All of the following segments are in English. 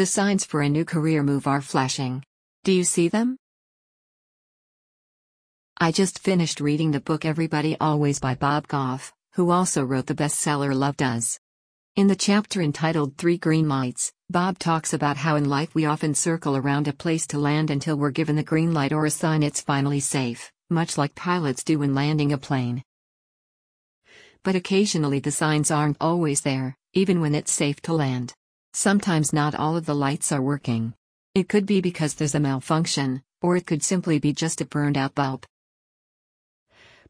The signs for a new career move are flashing. Do you see them? I just finished reading the book Everybody Always by Bob Goff, who also wrote the bestseller Love Does. In the chapter entitled Three Green Lights, Bob talks about how in life we often circle around a place to land until we're given the green light or a sign it's finally safe, much like pilots do when landing a plane. But occasionally the signs aren't always there, even when it's safe to land. Sometimes not all of the lights are working. It could be because there's a malfunction, or it could simply be just a burned out bulb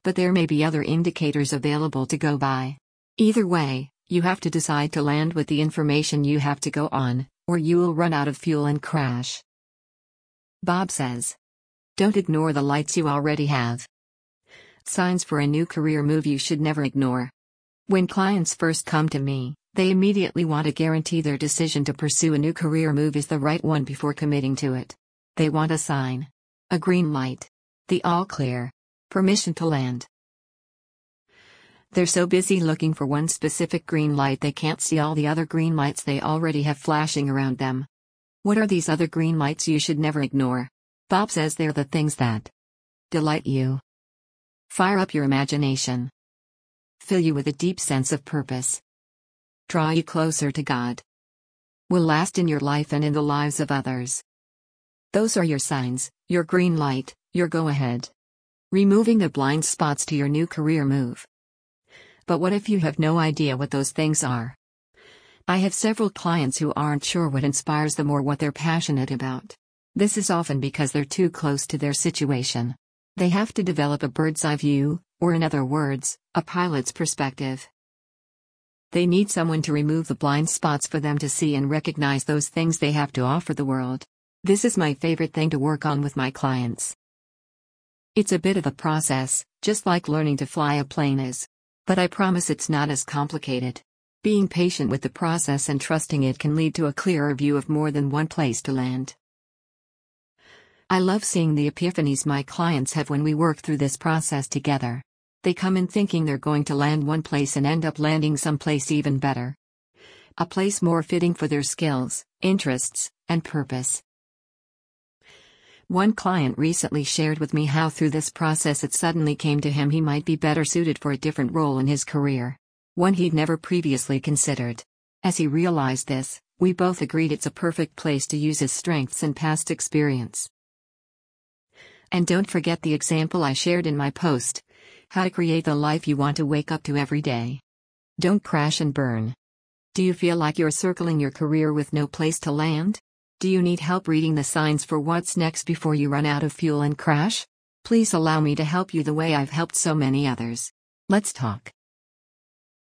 but there may be other indicators available to go by. Either way, you have to decide to land with the information you have to go on, or you will run out of fuel and crash. Bob says. Don't ignore the lights you already have. Signs for a new career move you should never ignore. When clients first come to me, they immediately want to guarantee their decision to pursue a new career move is the right one before committing to it. They want a sign. A green light. The all clear. Permission to land. They're so busy looking for one specific green light they can't see all the other green lights they already have flashing around them. What are these other green lights you should never ignore? Bob says they're the things that delight you, fire up your imagination, fill you with a deep sense of purpose, draw you closer to God, will last in your life and in the lives of others. Those are your signs, your green light, your go ahead. Removing the blind spots to your new career move. But what if you have no idea what those things are? I have several clients who aren't sure what inspires them or what they're passionate about. This is often because they're too close to their situation. They have to develop a bird's eye view, or in other words, a pilot's perspective. They need someone to remove the blind spots for them to see and recognize those things they have to offer the world. This is my favorite thing to work on with my clients. It's a bit of a process, just like learning to fly a plane is. But I promise it's not as complicated. Being patient with the process and trusting it can lead to a clearer view of more than one place to land. I love seeing the epiphanies my clients have when we work through this process together. They come in thinking they're going to land one place and end up landing someplace even better. A place more fitting for their skills, interests, and purpose. One client recently shared with me how through this process it suddenly came to him he might be better suited for a different role in his career. One he'd never previously considered. As he realized this, we both agreed it's a perfect place to use his strengths and past experience. And don't forget the example I shared in my post how to create the life you want to wake up to every day. Don't crash and burn. Do you feel like you're circling your career with no place to land? Do you need help reading the signs for what's next before you run out of fuel and crash? Please allow me to help you the way I've helped so many others. Let's talk.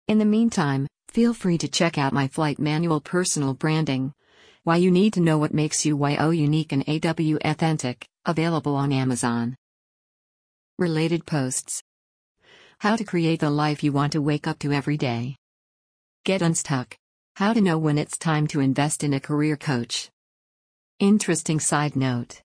In the meantime, feel free to check out my flight manual personal branding. Why you need to know what makes you YO oh, unique and AW authentic, available on Amazon. Related posts. How to create the life you want to wake up to every day. Get unstuck. How to know when it's time to invest in a career coach. Interesting side note.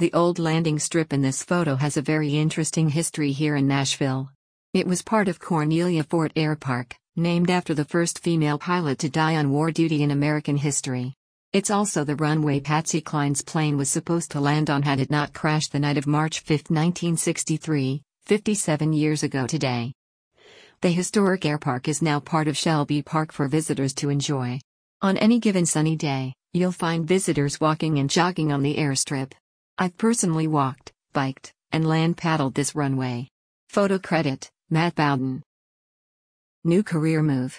The old landing strip in this photo has a very interesting history here in Nashville. It was part of Cornelia Fort Air Park, named after the first female pilot to die on war duty in American history. It's also the runway Patsy Cline's plane was supposed to land on had it not crashed the night of March 5, 1963, 57 years ago today. The historic airpark is now part of Shelby Park for visitors to enjoy. On any given sunny day, You'll find visitors walking and jogging on the airstrip. I've personally walked, biked, and land paddled this runway. Photo credit Matt Bowden. New career move.